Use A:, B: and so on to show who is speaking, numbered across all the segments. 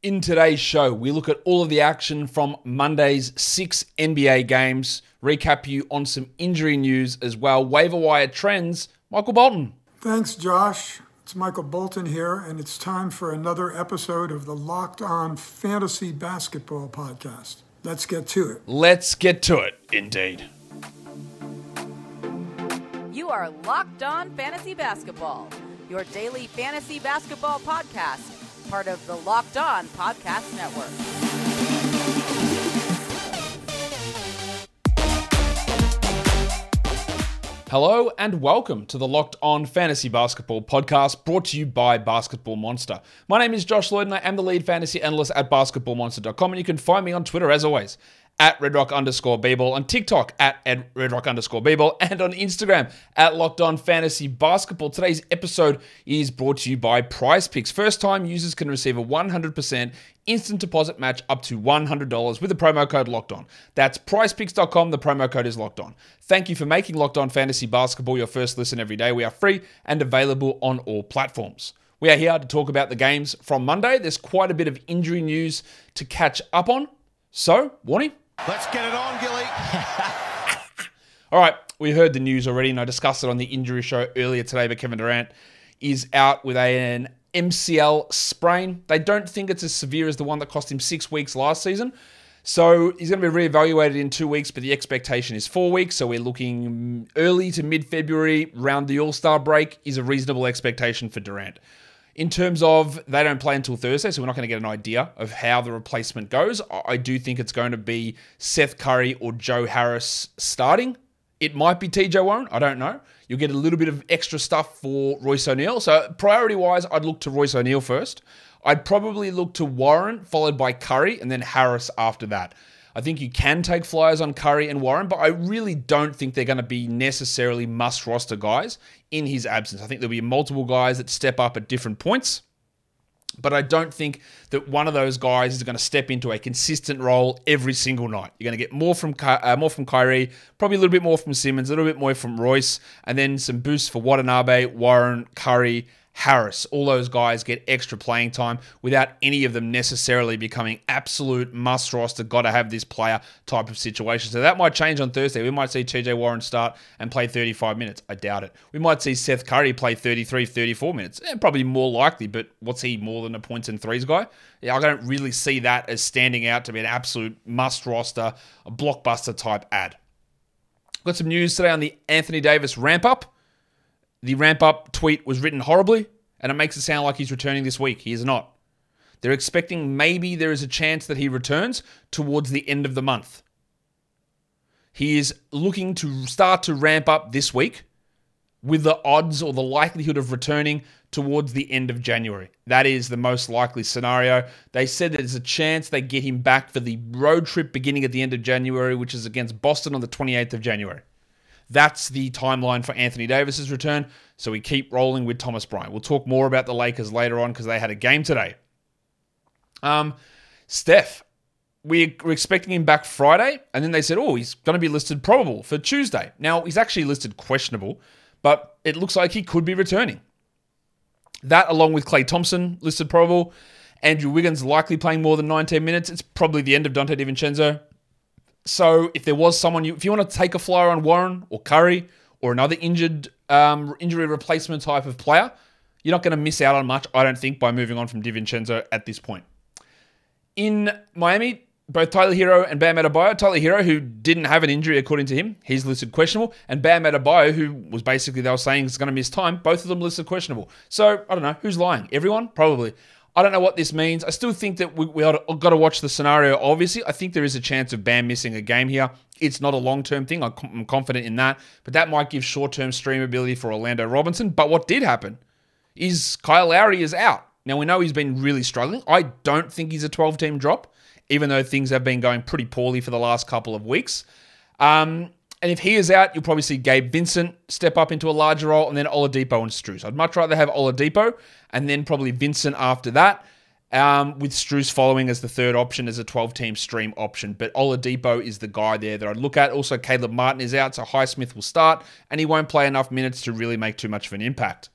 A: In today's show, we look at all of the action from Monday's six NBA games, recap you on some injury news as well, waiver wire trends. Michael Bolton.
B: Thanks, Josh. It's Michael Bolton here, and it's time for another episode of the Locked On Fantasy Basketball Podcast. Let's get to it.
A: Let's get to it, indeed.
C: You are Locked On Fantasy Basketball, your daily fantasy basketball podcast part of the Locked On Podcast Network.
A: Hello and welcome to the Locked On Fantasy Basketball podcast brought to you by Basketball Monster. My name is Josh Lloyd and I am the lead fantasy analyst at basketballmonster.com and you can find me on Twitter as always at redrock underscore bball, on TikTok at redrock underscore bball, and on Instagram at locked on fantasy basketball. Today's episode is brought to you by Prize Picks. First time users can receive a 100% instant deposit match up to $100 with the promo code locked on. That's prizepicks.com. The promo code is locked on. Thank you for making Locked On Fantasy Basketball your first listen every day. We are free and available on all platforms. We are here to talk about the games from Monday. There's quite a bit of injury news to catch up on. So, Warnie,
D: Let's get it on, Gilly.
A: All right, we heard the news already, and I discussed it on the injury show earlier today. But Kevin Durant is out with an MCL sprain. They don't think it's as severe as the one that cost him six weeks last season. So he's going to be reevaluated in two weeks, but the expectation is four weeks. So we're looking early to mid February, round the All Star break, is a reasonable expectation for Durant. In terms of they don't play until Thursday, so we're not going to get an idea of how the replacement goes. I do think it's going to be Seth Curry or Joe Harris starting. It might be TJ Warren. I don't know. You'll get a little bit of extra stuff for Royce O'Neale. So priority wise, I'd look to Royce O'Neale first. I'd probably look to Warren, followed by Curry, and then Harris after that. I think you can take flyers on Curry and Warren, but I really don't think they're going to be necessarily must roster guys in his absence. I think there'll be multiple guys that step up at different points. But I don't think that one of those guys is going to step into a consistent role every single night. You're going to get more from uh, more from Kyrie, probably a little bit more from Simmons, a little bit more from Royce, and then some boosts for Watanabe, Warren, Curry, Harris, all those guys get extra playing time without any of them necessarily becoming absolute must roster, got to have this player type of situation. So that might change on Thursday. We might see TJ Warren start and play 35 minutes. I doubt it. We might see Seth Curry play 33, 34 minutes. Eh, probably more likely, but what's he more than a points and threes guy? Yeah, I don't really see that as standing out to be an absolute must roster, a blockbuster type ad. Got some news today on the Anthony Davis ramp up. The ramp up tweet was written horribly, and it makes it sound like he's returning this week. He is not. They're expecting maybe there is a chance that he returns towards the end of the month. He is looking to start to ramp up this week with the odds or the likelihood of returning towards the end of January. That is the most likely scenario. They said there's a chance they get him back for the road trip beginning at the end of January, which is against Boston on the 28th of January. That's the timeline for Anthony Davis's return. So we keep rolling with Thomas Bryant. We'll talk more about the Lakers later on because they had a game today. Um, Steph, we were expecting him back Friday, and then they said, oh, he's going to be listed probable for Tuesday. Now, he's actually listed questionable, but it looks like he could be returning. That, along with Klay Thompson, listed probable. Andrew Wiggins likely playing more than 19 minutes. It's probably the end of Donte DiVincenzo. So if there was someone you, if you want to take a flyer on Warren or Curry or another injured um, injury replacement type of player, you're not going to miss out on much, I don't think, by moving on from DiVincenzo at this point. In Miami, both Tyler Herro and Bam Adebayo. Tyler Herro, who didn't have an injury according to him, he's listed questionable, and Bam Adebayo, who was basically they were saying is going to miss time, both of them listed questionable. So I don't know who's lying. Everyone probably. I don't know what this means. I still think that we, we got to watch the scenario. Obviously, I think there is a chance of Bam missing a game here. It's not a long term thing. I'm confident in that. But that might give short term streamability for Orlando Robinson. But what did happen is Kyle Lowry is out. Now, we know he's been really struggling. I don't think he's a 12 team drop, even though things have been going pretty poorly for the last couple of weeks. Um, and if he is out, you'll probably see Gabe Vincent step up into a larger role and then Oladipo and Strus. I'd much rather have Oladipo and then probably Vincent after that, um, with Strus following as the third option as a 12 team stream option. But Oladipo is the guy there that I'd look at. Also, Caleb Martin is out, so Highsmith will start, and he won't play enough minutes to really make too much of an impact.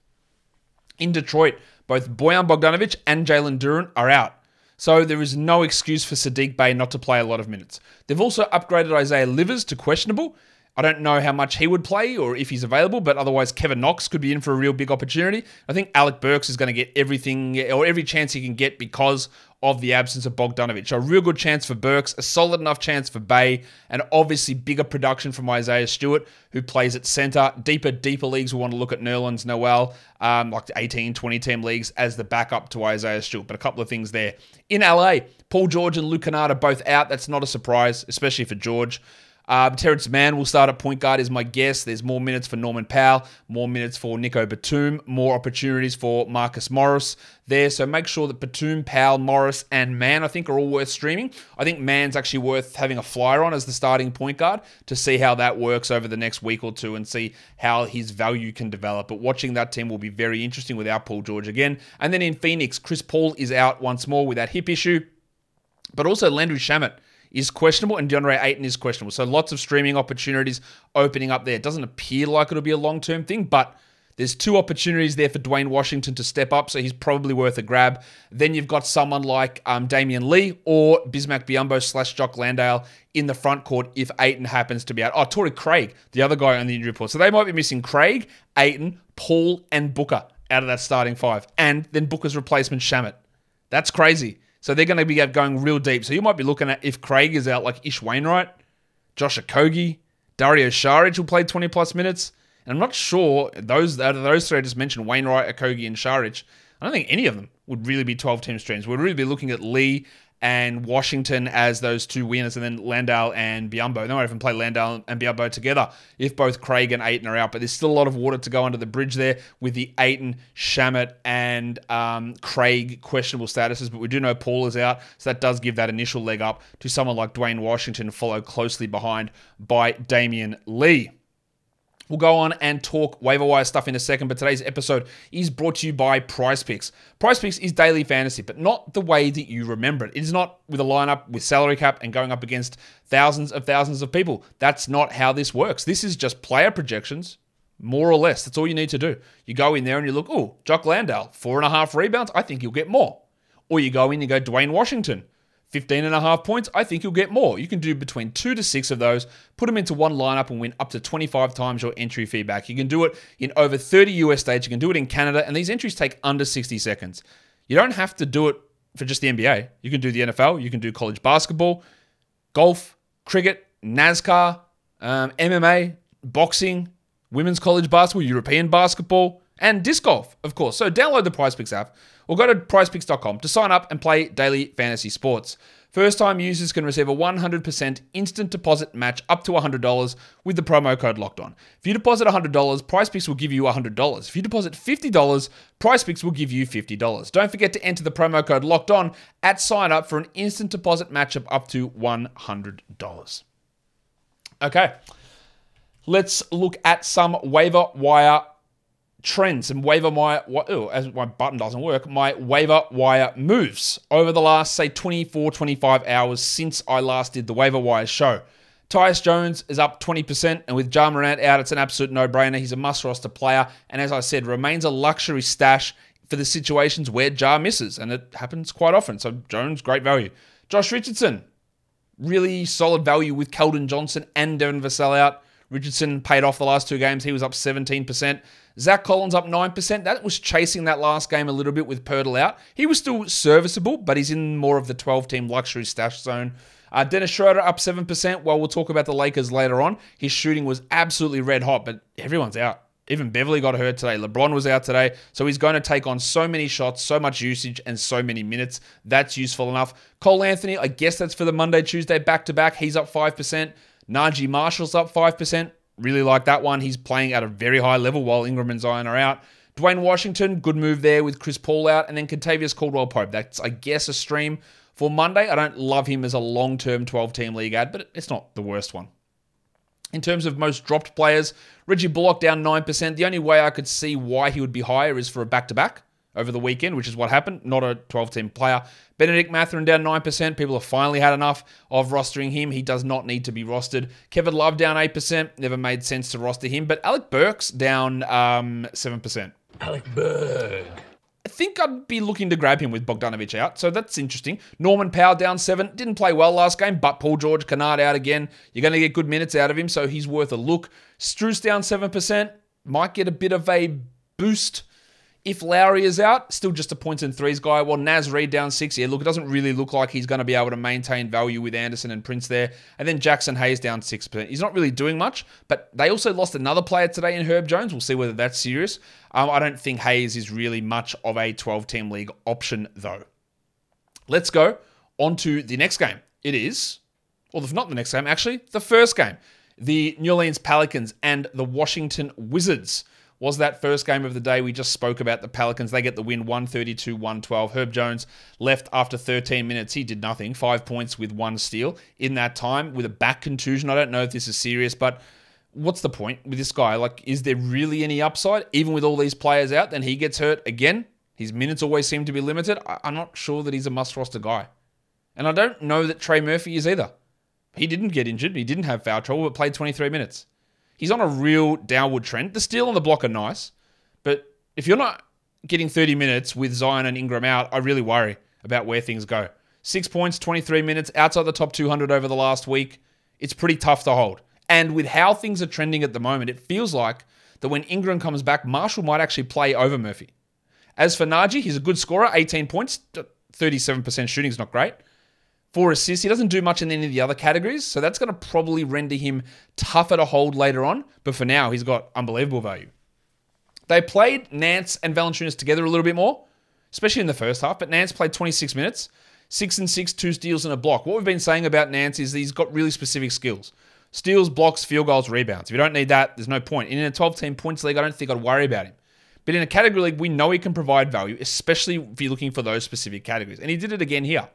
A: In Detroit, both Bojan Bogdanovic and Jalen Duren are out. So there is no excuse for Sadiq Bey not to play a lot of minutes. They've also upgraded Isaiah Livers to questionable. I don't know how much he would play or if he's available, but otherwise Kevin Knox could be in for a real big opportunity. I think Alec Burks is going to get everything or every chance he can get because of the absence of Bogdanovic. A real good chance for Burks, a solid enough chance for Bey, and obviously bigger production from Isaiah Stewart, who plays at center. Deeper, deeper leagues will want to look at Nerlens Noel, um, like 18, 20 team leagues, as the backup to Isaiah Stewart. But a couple of things there. In LA, Paul George and Luke Kennard are both out. That's not a surprise, especially for George. Uh, Terance Mann will start at point guard, is my guess. There's more minutes for Norman Powell, more minutes for Nico Batum, more opportunities for Marcus Morris there. So make sure that Batum, Powell, Morris, and Mann, I think, are all worth streaming. I think Mann's actually worth having a flyer on as the starting point guard to see how that works over the next week or two and see how his value can develop. But watching that team will be very interesting without Paul George again. And then in Phoenix, Chris Paul is out once more with that hip issue, but also Landry Shamet is questionable and DeAndre Ayton is questionable. So lots of streaming opportunities opening up there. It doesn't appear like it'll be a long term thing, but there's two opportunities there for Duane Washington to step up, so he's probably worth a grab. Then you've got someone like um, Damion Lee or Bismack Biyombo slash Jock Landale in the front court if Ayton happens to be out. Oh, Torrey Craig, the other guy on the injury report. So they might be missing Craig, Ayton, Paul, and Booker out of that starting five. And then Booker's replacement, Shamet. That's crazy. So they're going to be going real deep. So you might be looking at if Craig is out, like Ish Wainwright, Josh Okogie, Dario Saric will play 20 plus minutes. And I'm not sure those out of those three I just mentioned, Wainwright, Okogie, and Saric. I don't think any of them would really be 12 team streams. We'd really be looking at Lee and Washington as those two winners, and then Landale and Biyombo. They might even play Landale and Biyombo together if both Craig and Ayton are out. But there's still a lot of water to go under the bridge there with the Ayton, Shamet, and um, Craig questionable statuses. But we do know Paul is out, so that does give that initial leg up to someone like Duane Washington, followed closely behind by Damion Lee. We'll go on and talk waiver wire stuff in a second, but today's episode is brought to you by Prize Picks. Prize Picks is daily fantasy, but not the way that you remember it. It is not with a lineup with salary cap and going up against thousands of thousands of people. That's not how this works. This is just player projections, more or less. That's all you need to do. You go in there and you look, oh, Jock Landale, four and a half rebounds. I think you'll get more. Or you go in and you go, Duane Washington, 15 and a half points, I think you'll get more. You can do between two to six of those, put them into one lineup and win up to 25 times your entry fee back. You can do it in over 30 US states. You can do it in Canada, and these entries take under 60 seconds. You don't have to do it for just the NBA. You can do the NFL, you can do college basketball, golf, cricket, NASCAR, um, MMA, boxing, women's college basketball, European basketball, and disc golf, of course. So download the Prize Picks app or go to prizepicks.com to sign up and play daily fantasy sports. First time users can receive a 100% instant deposit match up to $100 with the promo code locked on. If you deposit $100, PrizePicks will give you $100. If you deposit $50, PrizePicks will give you $50. Don't forget to enter the promo code locked on at sign up for an instant deposit match of up to $100. Okay. Let's look at some waiver wire trends and waiver wire, oh, as my button doesn't work, my waiver wire moves over the last, say, 24, 25 hours since I last did the waiver wire show. Tyus Jones is up 20%, and with Ja Morant out, it's an absolute no brainer. He's a must roster player, and as I said, remains a luxury stash for the situations where Ja misses, and it happens quite often. So Jones, great value. Josh Richardson, really solid value with Keldon Johnson and Devin Vassell out. Richardson paid off the last two games. He was up 17%. Zach Collins up 9%. That was chasing that last game a little bit with Poeltl out. He was still serviceable, but he's in more of the 12 team luxury stash zone. Uh, Dennis Schroeder up 7%. Well, we'll talk about the Lakers later on. His shooting was absolutely red hot, but everyone's out. Even Beverley got hurt today. LeBron was out today. So he's going to take on so many shots, so much usage, and so many minutes. That's useful enough. Cole Anthony, I guess that's for the Monday, Tuesday back to back. He's up 5%. Naji Marshall's up 5%. Really like that one. He's playing at a very high level while Ingram and Zion are out. Duane Washington, good move there with Chris Paul out. And then Kentavious Caldwell Pope. That's, I guess, a stream for Monday. I don't love him as a long term 12 team league ad, but it's not the worst one. In terms of most dropped players, Reggie Bullock down 9%. The only way I could see why he would be higher is for a back to back over the weekend, which is what happened, not a 12 team player. Bennedict Mathurin down 9%. People have finally had enough of rostering him. He does not need to be rostered. Kevin Love down 8%. Never made sense to roster him. But Alec Burks down um, 7%.
D: Alec Burke.
A: I think I'd be looking to grab him with Bogdanovic out, so that's interesting. Norman Powell down seven, didn't play well last game, but Paul George Kennard out again. You're going to get good minutes out of him, so he's worth a look. Strus down seven percent, might get a bit of a boost if Lowry is out, still just a points and threes guy. Well, Naz Reid down six. Yeah, look, it doesn't really look like he's going to be able to maintain value with Anderson and Prince there. And then Jaxson Hayes down 6%. He's not really doing much, but they also lost another player today in Herb Jones. We'll see whether that's serious. Um, I don't think Hayes is really much of a 12 team league option, though. Let's go on to the next game. It is, well, if not the next game, actually, the first game. The New Orleans Pelicans and the Washington Wizards was that first game of the day. We just spoke about the Pelicans. They get the win 132 112. Herb Jones left after 13 minutes. He did nothing. Five points with one steal in that time with a back contusion. I don't know if this is serious, but what's the point with this guy? Like, is there really any upside? Even with all these players out, then he gets hurt again. His minutes always seem to be limited. I'm not sure that he's a must roster guy. And I don't know that Trey Murphy is either. He didn't get injured. He didn't have foul trouble, but played 23 minutes. He's on a real downward trend. The steal and the block are nice, but if you're not getting 30 minutes with Zion and Ingram out, I really worry about where things go. Six points, 23 minutes, outside the top 200 over the last week. It's pretty tough to hold. And with how things are trending at the moment, it feels like that when Ingram comes back, Marshall might actually play over Murphy. As for Naji, he's a good scorer, 18 points, 37% shooting is not great four assists. He doesn't do much in any of the other categories, so that's going to probably render him tougher to hold later on. But for now, he's got unbelievable value. They played Nance and Valanciunas together a little bit more, especially in the first half. But Nance played 26 minutes, six and six, two steals and a block. What we've been saying about Nance is he's got really specific skills: steals, blocks, field goals, rebounds. If you don't need that, there's no point. And in a 12-team points league, I don't think I'd worry about him. But in a category league, we know he can provide value, especially if you're looking for those specific categories. And he did it again here.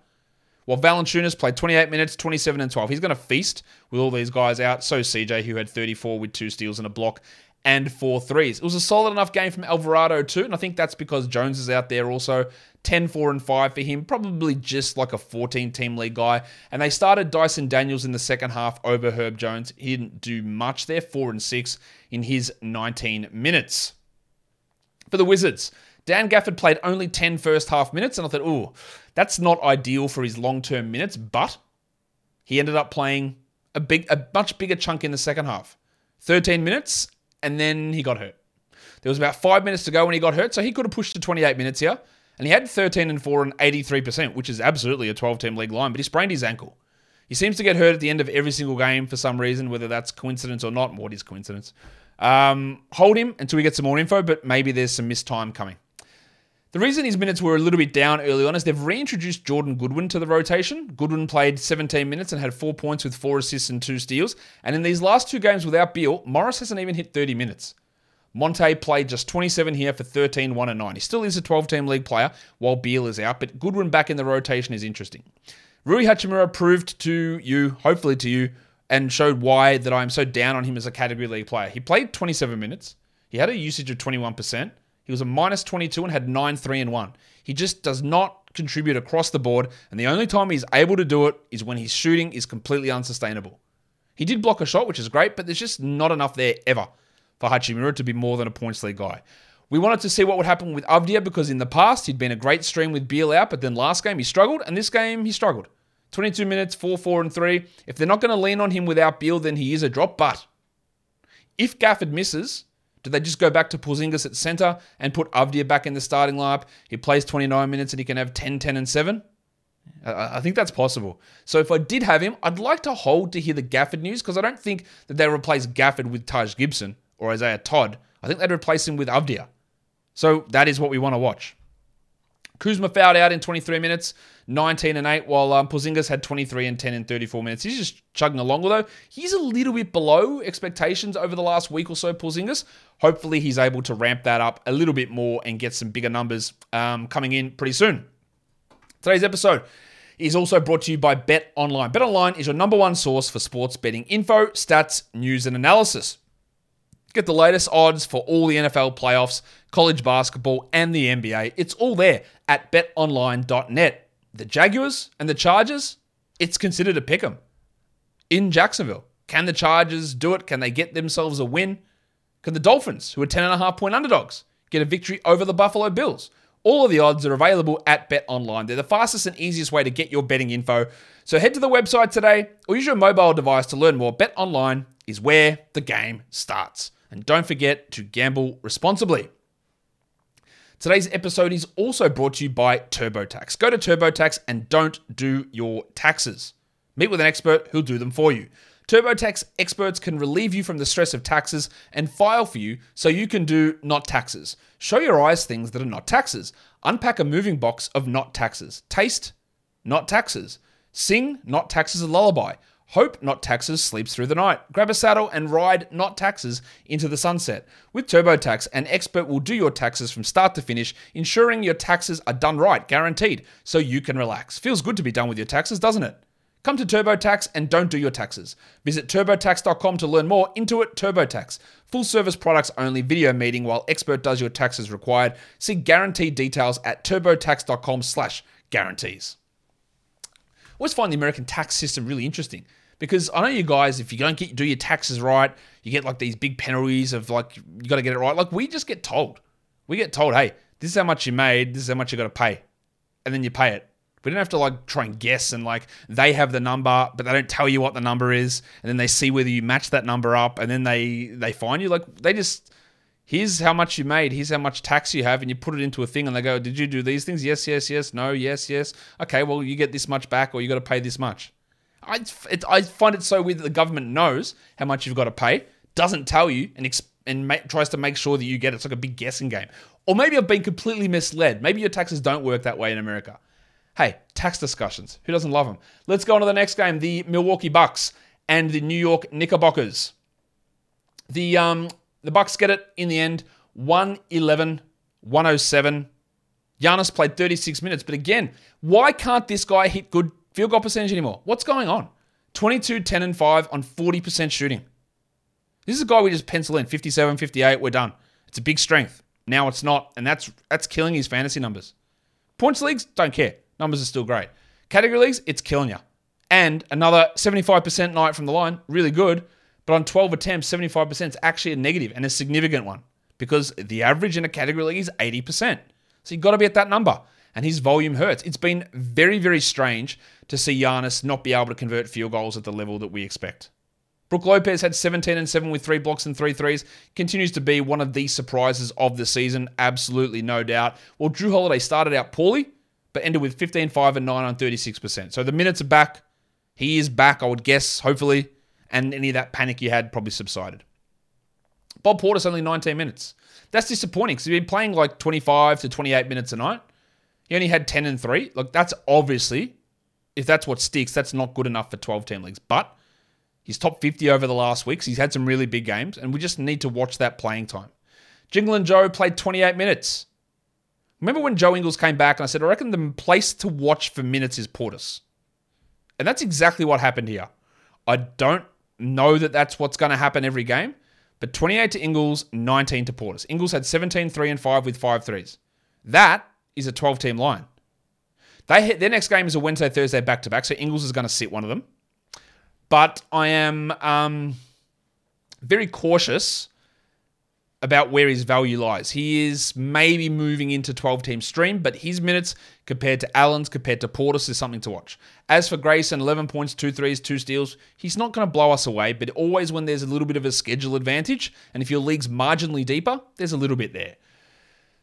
A: Well, Valanciunas played 28 minutes, 27 and 12. He's going to feast with all these guys out. So CJ, who had 34 with two steals and a block and four threes. It was a solid enough game from Alvarado too, and I think that's because Jones is out there also. 10, 4, and 5 for him, probably just like a 14 team league guy. And they started Dyson Daniels in the second half over Herb Jones. He didn't do much there, 4 and 6 in his 19 minutes. For the Wizards, Dan Gafford played only 10 first half minutes, and I thought, oh, that's not ideal for his long term minutes, but he ended up playing a big, a much bigger chunk in the second half. 13 minutes, and then he got hurt. There was about five minutes to go when he got hurt, so he could have pushed to 28 minutes here. And he had 13 and 4 and 83%, which is absolutely a 12 team league line, but he sprained his ankle. He seems to get hurt at the end of every single game for some reason, whether that's coincidence or not. What is coincidence? Um, hold him until we get some more info, but maybe there's some missed time coming. The reason his minutes were a little bit down early on is they've reintroduced Jordan Goodwin to the rotation. Goodwin played 17 minutes and had four points with four assists and two steals. And in these last two games without Beal, Morris hasn't even hit 30 minutes. Monte played just 27 here for 13, 1 and 9. He still is a 12 team league player while Beal is out, but Goodwin back in the rotation is interesting. Rui Hachimura proved to you, hopefully to you, and showed why that I'm so down on him as a category league player. He played 27 minutes. He had a usage of 21%. He was a minus 22 and had 9 3 and 1. He just does not contribute across the board, and the only time he's able to do it is when his shooting is completely unsustainable. He did block a shot, which is great, but there's just not enough there ever for Hachimura to be more than a points league guy. We wanted to see what would happen with Avdija because in the past he'd been a great stream with Beal out, but then last game he struggled, and this game he struggled. 22 minutes, 4 4 and 3. If they're not going to lean on him without Beal, then he is a drop. But if Gafford misses, do they just go back to Porzingis at center and put Avdija back in the starting lineup? He plays 29 minutes and he can have 10, 10, and 7? I think that's possible. So if I did have him, I'd like to hold to hear the Gafford news because I don't think that they replace Gafford with Taj Gibson or Isaiah Todd. I think they'd replace him with Avdija. So that is what we want to watch. Kuzma fouled out in 23 minutes, 19 and 8, while um, Porzingis had 23 and 10 in 34 minutes. He's just chugging along, although he's a little bit below expectations over the last week or so, Porzingis. Hopefully, he's able to ramp that up a little bit more and get some bigger numbers um, coming in pretty soon. Today's episode is also brought to you by Bet Online. Bet Online is your number one source for sports betting info, stats, news, and analysis. Get the latest odds for all the NFL playoffs, college basketball, and the NBA. It's all there at betonline.net. The Jaguars and the Chargers, it's considered a pick 'em in Jacksonville. Can the Chargers do it? Can they get themselves a win? Can the Dolphins, who are 10.5 point underdogs, get a victory over the Buffalo Bills? All of the odds are available at BetOnline. They're the fastest and easiest way to get your betting info. So head to the website today or use your mobile device to learn more. BetOnline is where the game starts. And don't forget to gamble responsibly. Today's episode is also brought to you by TurboTax. Go to TurboTax and don't do your taxes. Meet with an expert who'll do them for you. TurboTax experts can relieve you from the stress of taxes and file for you so you can do not taxes. Show your eyes things that are not taxes. Unpack a moving box of not taxes. Taste, not taxes. Sing, not taxes a lullaby. Hope, not taxes, sleeps through the night. Grab a saddle and ride, not taxes, into the sunset. With TurboTax, an expert will do your taxes from start to finish, ensuring your taxes are done right, guaranteed, so you can relax. Feels good to be done with your taxes, doesn't it? Come to TurboTax and don't do your taxes. Visit turbotax.com to learn more. Intuit TurboTax. Full service products only, video meeting while expert does your taxes required. See guaranteed details at turbotax.com slash guarantees. I always find the American tax system really interesting because I know you guys, if you don't get do your taxes right, you get like these big penalties of like you got to get it right. Like we just get told, we get told, hey, this is how much you made, this is how much you got to pay, and then you pay it. We don't have to like try and guess and like they have the number, but they don't tell you what the number is, and then they see whether you match that number up, and then they they find you. Like they just here's how much you made, here's how much tax you have, and you put it into a thing, and they go, did you do these things? Yes, yes, yes. No, yes, yes. Okay, well you get this much back, or you got to pay this much. I it, I find it so weird that the government knows how much you've got to pay, doesn't tell you, and ex- and tries to make sure that you get it. It's like a big guessing game. Or maybe I've been completely misled. Maybe your taxes don't work that way in America. Hey, tax discussions. Who doesn't love them? Let's go on to the next game the Milwaukee Bucks and the New York Knickerbockers. The, um, the Bucks get it in the end 111 107. Giannis played 36 minutes, but again, why can't this guy hit good field goal percentage anymore? What's going on? 22, 10, and 5 on 40% shooting. This is a guy we just pencil in 57, 58, we're done. It's a big strength. Now it's not, and that's that's killing his fantasy numbers. Points leagues, don't care. Numbers are still great. Category leagues, it's killing you. And another 75% night from the line, really good. But on 12 attempts, 75% is actually a negative and a significant one because the average in a category league is 80%. So you've got to be at that number. And his volume hurts. It's been very, very strange to see Giannis not be able to convert field goals at the level that we expect. Brook Lopez had 17 and 7 with three blocks and three threes. Continues to be one of the surprises of the season, absolutely no doubt. Well, Jrue Holiday started out poorly, but ended with 15, 5, and 9 on 36%. So the minutes are back. He is back, I would guess, hopefully. And any of that panic you had probably subsided. Bob Portis only 19 minutes. That's disappointing because he's been playing like 25 to 28 minutes a night. He only had 10 and 3. Look, that's obviously, if that's what sticks, that's not good enough for 12 team leagues. But he's top 50 over the last weeks. He's had some really big games, and we just need to watch that playing time. Jingle and Joe played 28 minutes. Remember when Joe Ingles came back and I said, I reckon the place to watch for minutes is Portis. And that's exactly what happened here. I don't know that that's what's going to happen every game, but 28 to Ingles, 19 to Portis. Ingles had 17, 3, and 5 with five threes. That is a 12 team line. They hit, their next game is a Wednesday, Thursday back to back, so Ingles is going to sit one of them. But I am um, very cautious about where his value lies. He is maybe moving into 12 team stream, but his minutes compared to Allen's, compared to Portis, is something to watch. As for Grayson, 11 points, two threes, two steals, he's not going to blow us away, but always when there's a little bit of a schedule advantage, and if your league's marginally deeper, there's a little bit there.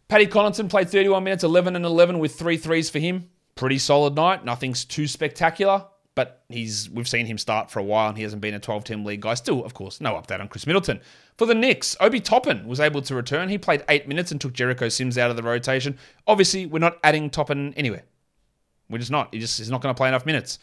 A: Paddy Connaughton played 31 minutes, 11 and 11 with three threes for him. Pretty solid night. Nothing's too spectacular but he's we've seen him start for a while and he hasn't been a 12 team league guy. Still, of course, no update on Khris Middleton. For the Knicks, Obi Toppin was able to return. He played eight minutes and took Jericho Sims out of the rotation. Obviously, we're not adding Toppin anywhere. We're just not. He just he's not going to play enough minutes.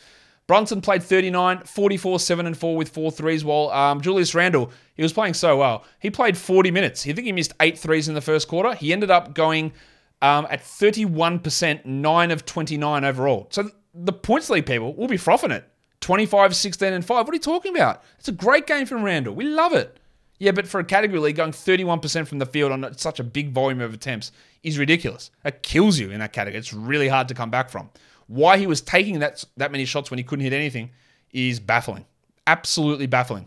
A: Brunson played 39, 44, 7 and 4 with four threes, while um, Julius Randle, he was playing so well. He played 40 minutes. I think he missed eight threes in the first quarter. He ended up going um, at 31%, 9 of 29 overall. So the points league people will be frothing it. 25, 16, and 5. What are you talking about? It's a great game from Randle. We love it. Yeah, but for a category league, going 31% from the field on such a big volume of attempts is ridiculous. It kills you in that category. It's really hard to come back from. Why he was taking that, that many shots when he couldn't hit anything is baffling. Absolutely baffling.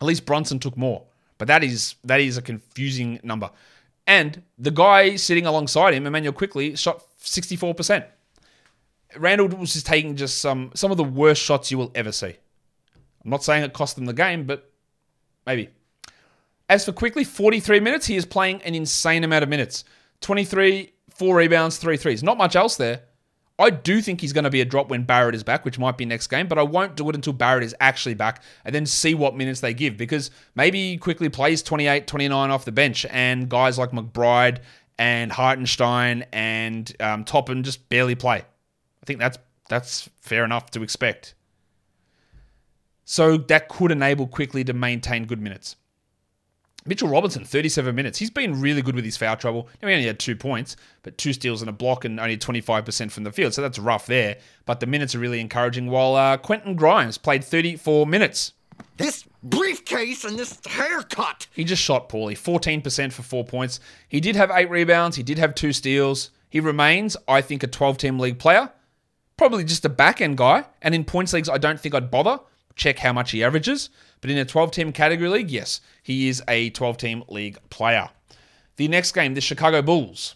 A: At least Brunson took more. But that is that is a confusing number. And the guy sitting alongside him, Immanuel Quickley, shot 64%. Randle was just taking just some some of the worst shots you will ever see. I'm not saying it cost them the game, but maybe. As for Quickley, 43 minutes, he is playing an insane amount of minutes. 23, four rebounds, three threes. Not much else there. I do think he's going to be a drop when Barrett is back, which might be next game, but I won't do it until Barrett is actually back and then see what minutes they give because maybe he Quickley plays 28, 29 off the bench and guys like McBride and Hartenstein and um, Toppin just barely play. I think that's that's fair enough to expect. So that could enable Quickley to maintain good minutes. Mitchell Robinson, 37 minutes. He's been really good with his foul trouble. Now, he only had two points, but two steals and a block and only 25% from the field. So that's rough there. But the minutes are really encouraging. While uh, Quentin Grimes played 34 minutes.
D: This briefcase and this haircut.
A: He just shot poorly. 14% for four points. He did have eight rebounds. He did have two steals. He remains, I think, a 12 team league player. Probably just a back end guy. And in points leagues, I don't think I'd bother. Check how much he averages. But in a 12 team category league, yes, he is a 12 team league player. The next game, the Chicago Bulls.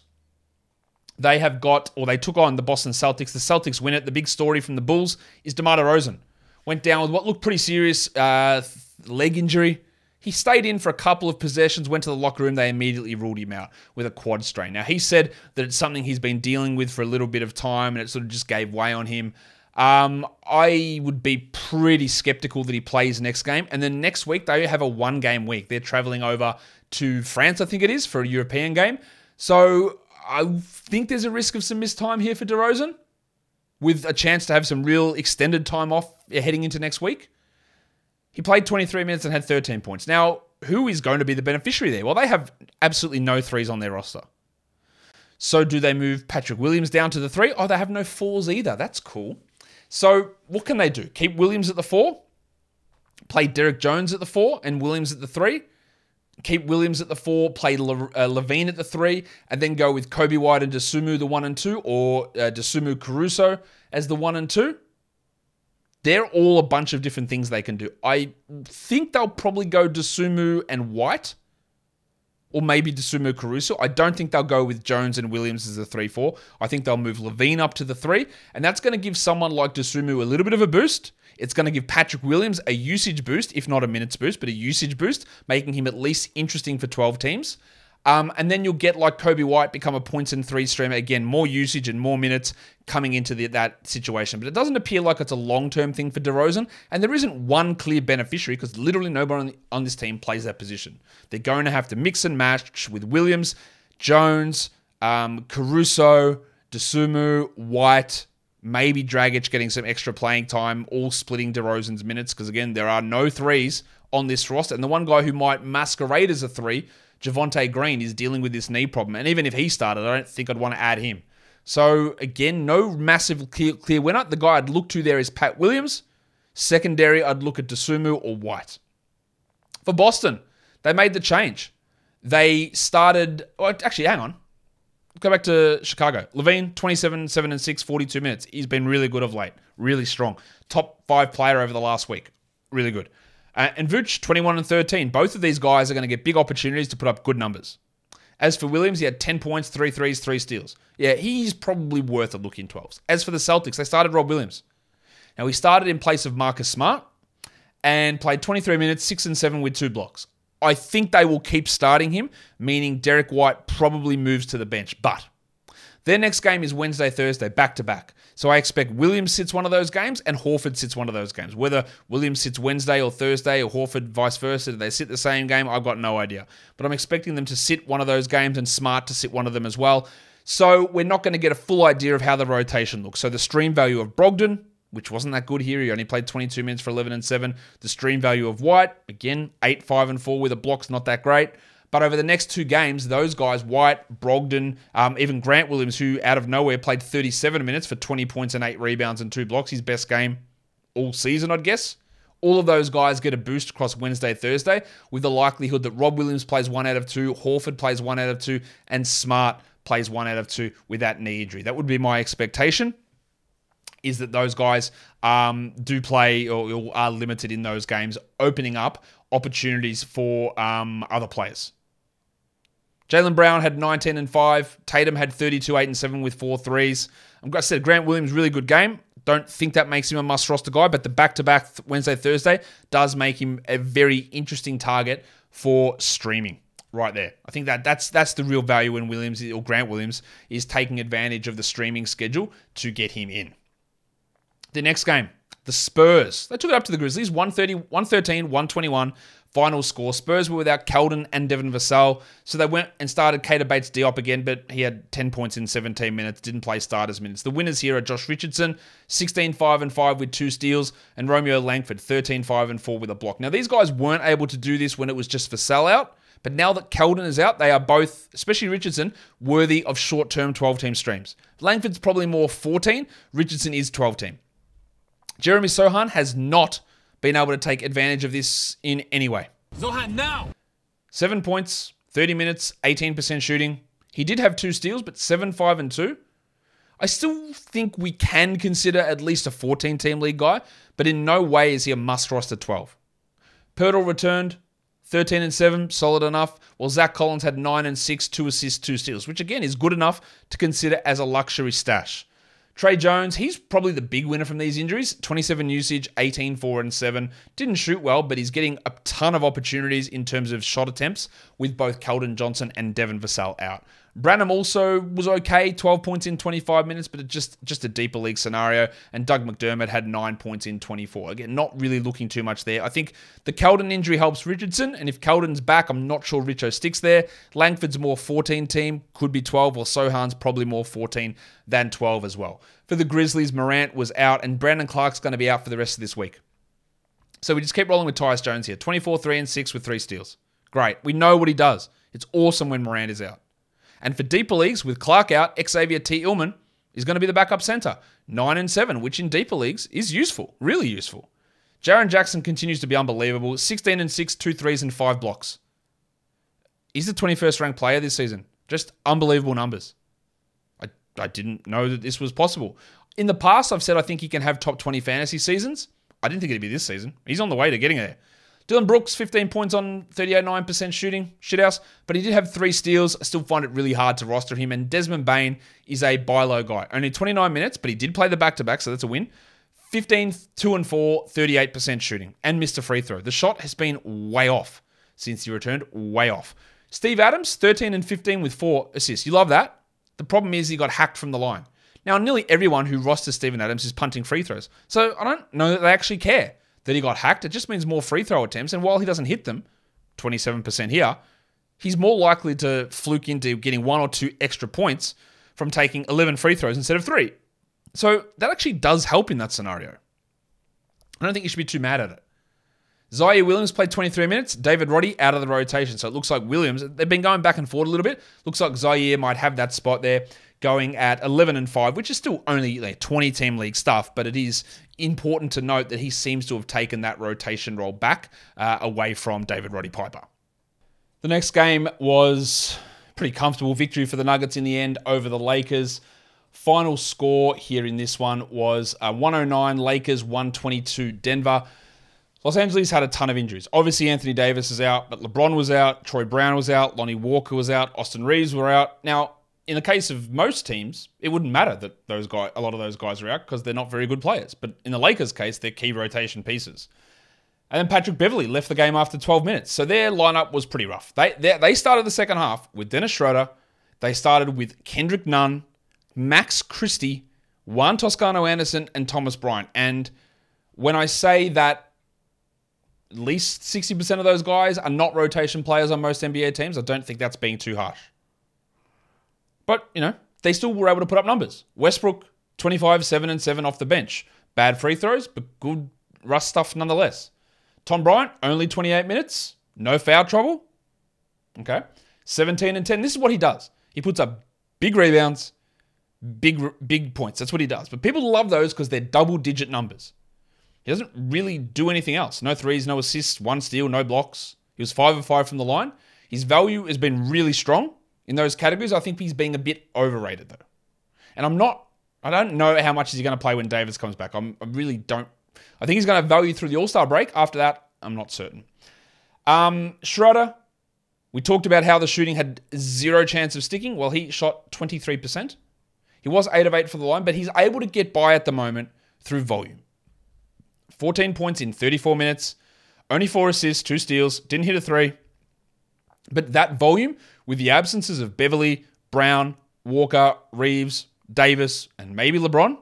A: They have got, or they took on the Boston Celtics. The Celtics win it. The big story from the Bulls is DeMar DeRozan. Went down with what looked pretty serious uh, leg injury. He stayed in for a couple of possessions, went to the locker room. They immediately ruled him out with a quad strain. Now, he said that it's something he's been dealing with for a little bit of time and it sort of just gave way on him. Um, I would be pretty skeptical that he plays next game. And then next week, they have a one game week. They're traveling over to France, I think it is, for a European game. So I think there's a risk of some missed time here for DeRozan with a chance to have some real extended time off heading into next week. He played 23 minutes and had 13 points. Now, who is going to be the beneficiary there? Well, they have absolutely no threes on their roster. So, do they move Patrick Williams down to the three? Oh, they have no fours either. That's cool. So what can they do? Keep Williams at the four, play Derrick Jones at the four, and Williams at the three. Keep Williams at the four, play Le- uh, LaVine at the three, and then go with Coby White and Dosunmu the one and two, or uh, Dosunmu Caruso as the one and two. They're all a bunch of different things they can do. I think they'll probably go Dosunmu and White or maybe Dosunmu Caruso. I don't think they'll go with Jones and Williams as a 3 4. I think they'll move LaVine up to the 3, and that's going to give someone like Dosunmu a little bit of a boost. It's going to give Patrick Williams a usage boost, if not a minutes boost, but a usage boost, making him at least interesting for 12 teams. Um, and then you'll get like Coby White become a points and three streamer again, more usage and more minutes coming into the, that situation. But it doesn't appear like it's a long term thing for DeRozan, and there isn't one clear beneficiary because literally nobody on, the, on this team plays that position. They're going to have to mix and match with Williams, Jones, um, Caruso, Dosunmu, White, maybe Dragic getting some extra playing time, all splitting DeRozan's minutes because again there are no threes on this roster, and the one guy who might masquerade as a three Javonte Green is dealing with this knee problem. And even if he started, I don't think I'd want to add him. So again, no massive clear, clear winner. The guy I'd look to there is Pat Williams. Secondary, I'd look at Dosunmu or White. For Boston, they made the change. They started. Well, actually, hang on. Go back to Chicago. LaVine, 27, 7 and 6, 42 minutes. He's been really good of late. Really strong. Top five player over the last week. Really good. Uh, and Vooch, 21 and 13. Both of these guys are going to get big opportunities to put up good numbers. As for Williams, he had 10 points, 3 threes, 3 steals. Yeah, he's probably worth a look in 12s. As for the Celtics, they started Rob Williams. Now, he started in place of Marcus Smart and played 23 minutes, 6 and 7 with two blocks. I think they will keep starting him, meaning Derrick White probably moves to the bench. But their next game is Wednesday, Thursday, back to back. So I expect Williams sits one of those games and Horford sits one of those games. Whether Williams sits Wednesday or Thursday or Horford vice versa, do they sit the same game? I've got no idea. But I'm expecting them to sit one of those games and Smart to sit one of them as well. So we're not going to get a full idea of how the rotation looks. So the stream value of Brogdon, which wasn't that good here. He only played 22 minutes for 11 and 7. The stream value of White, again, 8, 5, and 4 with a block's not that great. But over the next two games, those guys, White, Brogdon, um, even Grant Williams, who out of nowhere played 37 minutes for 20 points and 8 rebounds and 2 blocks, his best game all season, I'd guess. All of those guys get a boost across Wednesday, Thursday, with the likelihood that Rob Williams plays 1 out of 2, Horford plays 1 out of 2, and Smart plays 1 out of 2 with that knee injury. That would be my expectation is that those guys um, do play or, or, are limited in those games, opening up opportunities for um, other players. Jaylen Brown had 19 and 5. Tatum had 32, 8 and 7 with four threes. I'm going to say Grant Williams, really good game. Don't think that makes him a must roster guy, but the back to back Wednesday, Thursday does make him a very interesting target for streaming right there. I think that that's that's the real value when Williams or Grant Williams is taking advantage of the streaming schedule to get him in. The next game, the Spurs. They took it up to the Grizzlies, 130, 113, 121 final score. Spurs were without Keldon and Devin Vassell, so they went and started Keita Bates Diop again, but he had 10 points in 17 minutes, didn't play starters minutes. The winners here are Josh Richardson, 16 5 and 5 with two steals, and Romeo Langford, 13 5 and 4 with a block. Now, these guys weren't able to do this when it was just Vassell out. But now that Keldon is out, they are both, especially Richardson, worthy of short term 12 team streams. Langford's probably more 14, Richardson is 12 team. Jeremy Sochan has not been able to take advantage of this in any way.
E: Zohan now!
A: Seven points, 30 minutes, 18% shooting. He did have two steals, but 7 5 and 2. I still think we can consider at least a 14 team league guy, but in no way is he a must roster 12. Poeltl returned, 13 and 7, solid enough. While Zach Collins had 9 and 6, 2 assists, 2 steals, which again is good enough to consider as a luxury stash. Tre Jones, he's probably the big winner from these injuries. 27 usage, 18, 4, and 7. Didn't shoot well, but he's getting a ton of opportunities in terms of shot attempts with both Keldon Johnson and Devin Vassell out. Branham also was okay, 12 points in 25 minutes, but it's just just a deeper league scenario. And Doug McDermott had nine points in 24. Again, not really looking too much there. I think the Keldon injury helps Richardson, and if Keldon's back, I'm not sure Richo sticks there. Langford's more 14 team, could be 12, or Sochan's probably more 14 than 12 as well. For the Grizzlies, Morant was out, and Brandon Clarke's going to be out for the rest of this week. So we just keep rolling with Tyus Jones here 24, 3, and 6 with three steals. Great. We know what he does. It's awesome when Morant is out. And for deeper leagues, with Clarke out, Xavier Tillman is going to be the backup center. 9 and 7, which in deeper leagues is useful, really useful. Jaren Jackson continues to be unbelievable. 16 and 6, 2 threes, and 5 blocks. He's the 21st ranked player this season. Just unbelievable numbers. I, I didn't know that this was possible. In the past, I've said I think he can have top 20 fantasy seasons. I didn't think it'd be this season. He's on the way to getting there. Dillon Brooks, 15 points on 38.9% shooting, shithouse, but he did have three steals. I still find it really hard to roster him. And Desmond Bane is a buy low guy. Only 29 minutes, but he did play the back to back, so that's a win. 15, 2 and 4, 38% shooting, and missed a free throw. The shot has been way off since he returned, way off. Steve Adams, 13 and 15 with four assists. You love that. The problem is he got hacked from the line. Now, nearly everyone who rosters Steven Adams is punting free throws. So I don't know that they actually care that he got hacked. It just means more free throw attempts. And while he doesn't hit them, 27% here, he's more likely to fluke into getting one or two extra points from taking 11 free throws instead of three. So that actually does help in that scenario. I don't think you should be too mad at it. Ziaire Williams played 23 minutes. David Roddy out of the rotation. So it looks like Williams, they've been going back and forth a little bit. Looks like Ziaire might have that spot there going at 11 and 5, which is still only like 20 team league stuff, but it is important to note that he seems to have taken that rotation role back uh, away from David Roddy Piper. The next game was pretty comfortable victory for the Nuggets in the end over the Lakers. Final score here in this one was uh, 109 Lakers, 122 Denver. Los Angeles had a ton of injuries. Obviously, Anthony Davis is out, but LeBron was out, Troy Brown was out, Lonnie Walker was out, Austin Reaves were out. Now, in the case of most teams, it wouldn't matter that those guys, a lot of those guys are out because they're not very good players. But in the Lakers' case, they're key rotation pieces. And then Patrick Beverley left the game after 12 minutes. So their lineup was pretty rough. They, they, they started the second half with Dennis Schroeder. They started with Kendrick Nunn, Max Christie, Juan Toscano Anderson, and Thomas Bryant. And when I say that at least 60% of those guys are not rotation players on most NBA teams, I don't think that's being too harsh. But, you know, they still were able to put up numbers. Westbrook, 25, 7 and 7 off the bench. Bad free throws, but good rust stuff nonetheless. Tom Bryant, only 28 minutes. No foul trouble. Okay. 17 and 10. This is what he does. He puts up big rebounds, big big points. That's what he does. But people love those because they're double digit numbers. He doesn't really do anything else. No threes, no assists, one steal, no blocks. He was 5 of 5 from the line. His value has been really strong in those categories. I think he's being a bit overrated though. And I'm not, I don't know how much he's going to play when Davis comes back. I'm, I really don't. I think he's going to value through the All Star break. After that, I'm not certain. Um, Schroeder, We talked about how the shooting had zero chance of sticking. Well, he shot 23%. He was 8 of 8 for the line, but he's able to get by at the moment through volume. 14 points in 34 minutes, only four assists, two steals, didn't hit a three. But that volume, with the absences of Beverley, Brown, Walker, Reaves, Davis, and maybe LeBron,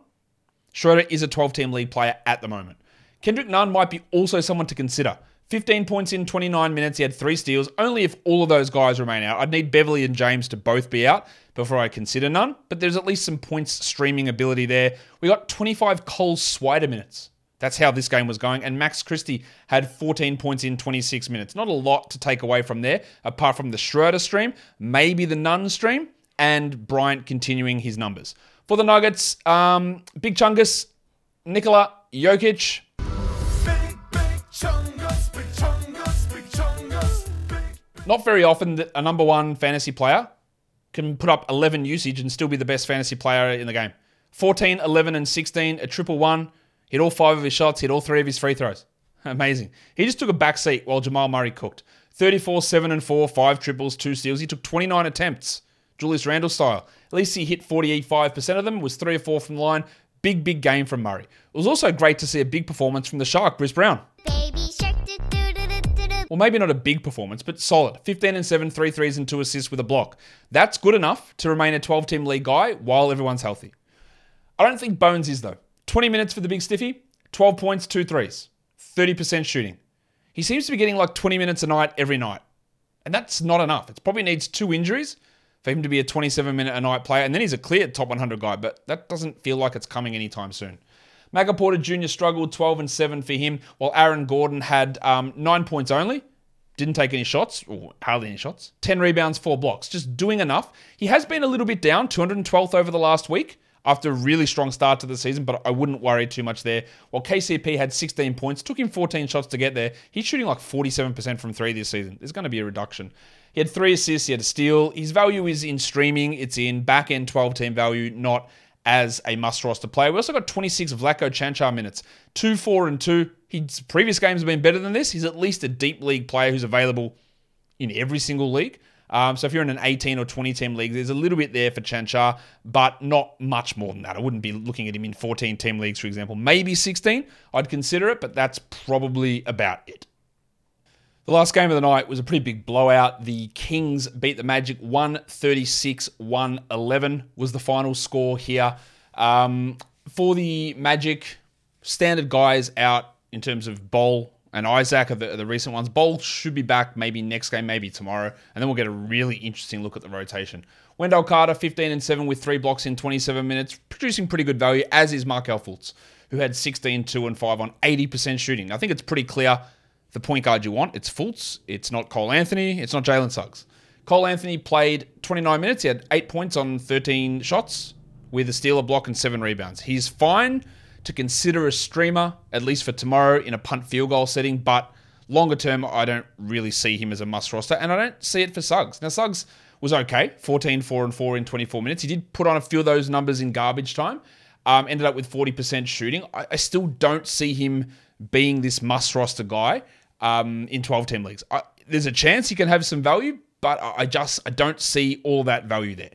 A: Schroeder is a 12 team league player at the moment. Kendrick Nunn might be also someone to consider. 15 points in 29 minutes. He had three steals. Only if all of those guys remain out. I'd need Beverley and James to both be out before I consider Nunn, but there's at least some points streaming ability there. We got 25 Cole Swider minutes. That's how this game was going. And Max Christie had 14 points in 26 minutes. Not a lot to take away from there, apart from the Schroeder stream, maybe the Nunn stream, and Bryant continuing his numbers. For the Nuggets, um, Big Chungus, Nikola Jokic, not very often that a number one fantasy player can put up 11 usage and still be the best fantasy player in the game. 14, 11, and 16, a triple one, hit all five of his shots, hit all three of his free throws. Amazing. He just took a back seat while Jamal Murray cooked. 34, 7, and 4, five triples, two steals. He took 29 attempts, Julius Randle style. At least he hit 45% of them, was three or four from the line. Big, big game from Murray. It was also great to see a big performance from the Shark, Bruce Brown. Well, maybe not a big performance, but solid. 15 and 7, three threes and two assists with a block. That's good enough to remain a 12 team league guy while everyone's healthy. I don't think Bones is, though. 20 minutes for the big stiffy, 12 points, two threes, 30% shooting. He seems to be getting like 20 minutes a night every night. And that's not enough. It probably needs two injuries for him to be a 27 minute a night player. And then he's a clear top 100 guy, but that doesn't feel like it's coming anytime soon. Maga Porter Jr. struggled 12 and 7 for him, while Aaron Gordon had um, nine points only. Didn't take any shots, or hardly any shots. 10 rebounds, four blocks. Just doing enough. He has been a little bit down, 212th over the last week after a really strong start to the season, but I wouldn't worry too much there. While KCP had 16 points, took him 14 shots to get there. He's shooting like 47% from three this season. There's going to be a reduction. He had three assists, he had a steal. His value is in streaming, it's in back end 12 team value, not as a must roster player. We also got 26 Vlatko Cancar minutes, 2, 4, and 2. His previous games have been better than this. He's at least a deep league player who's available in every single league. Um, so if you're in an 18 or 20 team league, there's a little bit there for Cancar, but not much more than that. I wouldn't be looking at him in 14 team leagues, for example. Maybe 16. I'd consider it, but that's probably about it. The last game of the night was a pretty big blowout. The Kings beat the Magic 136 111 was the final score here. Um, for the Magic, standard guys out in terms of Bol and Isaac are the, the, recent ones. Bol should be back maybe next game, maybe tomorrow, and then we'll get a really interesting look at the rotation. Wendell Carter, 15 and 7 with three blocks in 27 minutes, producing pretty good value, as is Markelle Fultz, who had 16, 2, and 5 on 80% shooting. I think it's pretty clear the point guard you want. It's Fultz. It's not Cole Anthony. It's not Jalen Suggs. Cole Anthony played 29 minutes. He had eight points on 13 shots with a steal, a block, and seven rebounds. He's fine to consider a streamer, at least for tomorrow, in a punt field goal setting, but longer term, I don't really see him as a must roster, and I don't see it for Suggs. Now, Suggs was okay 14, 4, and 4 in 24 minutes. He did put on a few of those numbers in garbage time, um, ended up with 40% shooting. I, I still don't see him being this must roster guy um, in 12 team leagues. I, there's a chance he can have some value, but I just I don't see all that value there.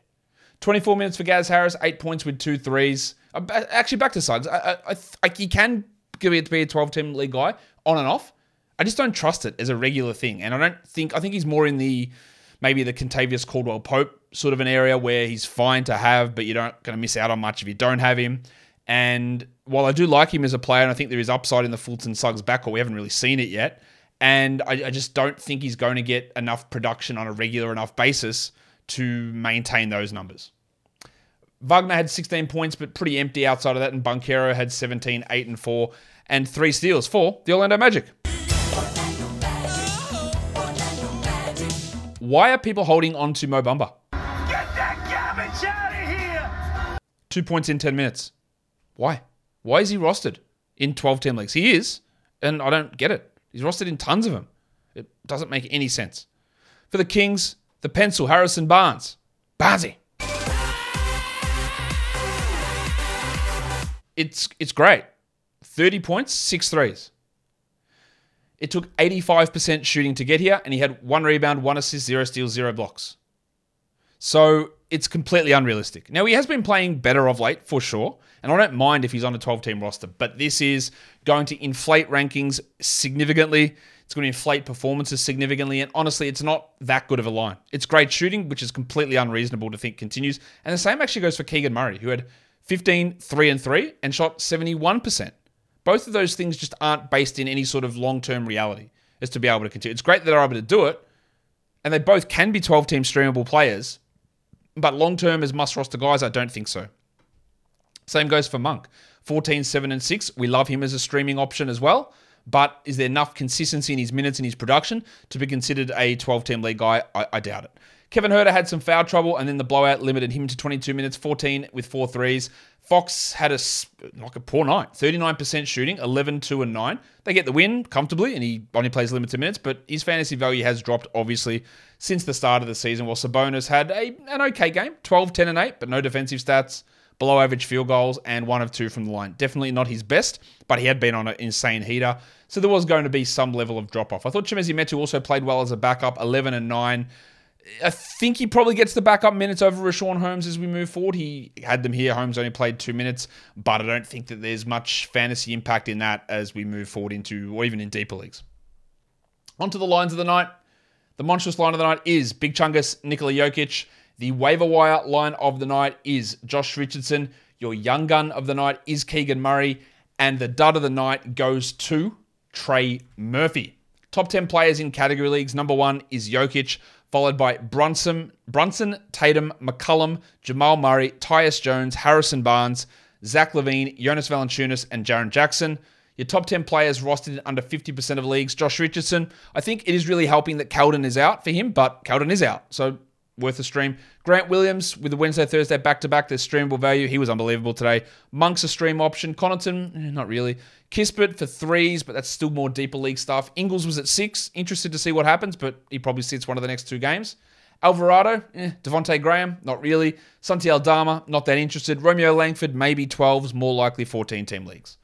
A: 24 minutes for Gaz Harris, eight points with two threes. Uh, actually, back to Suggs. I, I, I, he can give it to be a 12 team league guy on and off. I just don't trust it as a regular thing, and I don't think I think he's more in the maybe the Kentavious Caldwell Pope sort of an area where he's fine to have, but you're not going to miss out on much if you don't have him. And while I do like him as a player, and I think there is upside in the Fulton Suggs back, backcourt, we haven't really seen it yet and I, I, just don't think he's going to get enough production on a regular enough basis to maintain those numbers. Wagner had 16 points, but pretty empty outside of that, and Banchero had 17, 8, and 4, and three steals for the Orlando Magic. Why are people holding on to Mo Bamba? Get that garbage out of here! Two points in 10 minutes. Why? Why is he rostered in 12 team leagues? He is, and I don't get it. He's rostered in tons of them. It doesn't make any sense. For the Kings, the pencil, Harrison Barnes. Barnesy. It's it's great. 30 points, six threes. It took 85% shooting to get here, and he had one rebound, one assist, zero steals, zero blocks. So it's completely unrealistic. Now, he has been playing better of late, for sure, and I don't mind if he's on a 12 team roster, but this is going to inflate rankings significantly. It's going to inflate performances significantly, and honestly, it's not that good of a line. It's great shooting, which is completely unreasonable to think continues. And the same actually goes for Keegan Murray, who had 15, 3 and 3 and shot 71%. Both of those things just aren't based in any sort of long term reality as to be able to continue. It's great that they're able to do it, and they both can be 12 team streamable players, but long term as must roster guys, I don't think so. Same goes for Monk. 14, 7, and 6. We love him as a streaming option as well. But is there enough consistency in his minutes and his production to be considered a 12 team league guy? I, I doubt it. Kevin Huerter had some foul trouble, and then the blowout limited him to 22 minutes, 14 with four threes. Fox had a like a poor night, 39% shooting, 11, 2, and 9. They get the win comfortably, and he only plays limited minutes, but his fantasy value has dropped, obviously, since the start of the season, while Sabonis had a, an okay game, 12, 10, and 8, but no defensive stats, below average field goals, and one of two from the line. Definitely not his best, but he had been on an insane heater, so there was going to be some level of drop off. I thought Chimezie Metu also played well as a backup, 11 and 9. I think he probably gets the backup minutes over Richaun Holmes as we move forward. He had them here. Holmes only played two minutes, but I don't think that there's much fantasy impact in that as we move forward into, or even in deeper leagues. On to the lines of the night. The monstrous line of the night is Big Chungus, Nikola Jokic. The waiver wire line of the night is Josh Richardson. Your young gun of the night is Keegan Murray. And the dud of the night goes to Trey Murphy. Top 10 players in category leagues. Number one is Jokic followed by Brunson, Brunson, Tatum, McCollum, Jamal Murray, Tyus Jones, Harrison Barnes, Zach LaVine, Jonas Valanciunas, and Jaren Jackson. Your top 10 players rostered in under 50% of leagues. Josh Richardson, I think it is really helping that Keldon is out for him, but Keldon is out. So worth a stream. Grant Williams with the Wednesday, Thursday back to back, there's streamable value. He was unbelievable today. Monk's a stream option. Connaughton, eh, not really. Kispert for threes, but that's still more deeper league stuff. Ingles was at six. Interested to see what happens, but he probably sits one of the next two games. Alvarado, eh, Devonte Graham, not really. Santi Aldama, not that interested. Romeo Langford, maybe 12s, more likely 14 team leagues.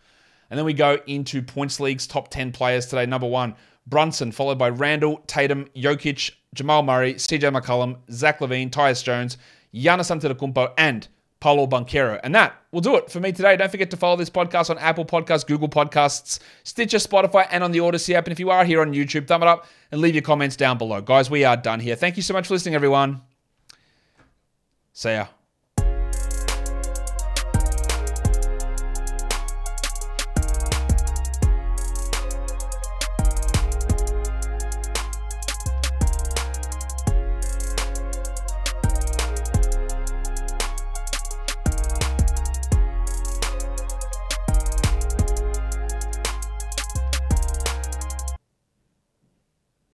A: And then we go into points leagues, top 10 players today. Number one, Brunson, followed by Randle, Tatum, Jokic, Jamal Murray, CJ McCollum, Zach LaVine, Tyus Jones, Giannis Antetokounmpo, and Paolo Banchero. And that will do it for me today. Don't forget to follow this podcast on Apple Podcasts, Google Podcasts, Stitcher, Spotify, and on the Odyssey app. And if you are here on YouTube, thumb it up and leave your comments down below. Guys, we are done here. Thank you so much for listening, everyone. See ya.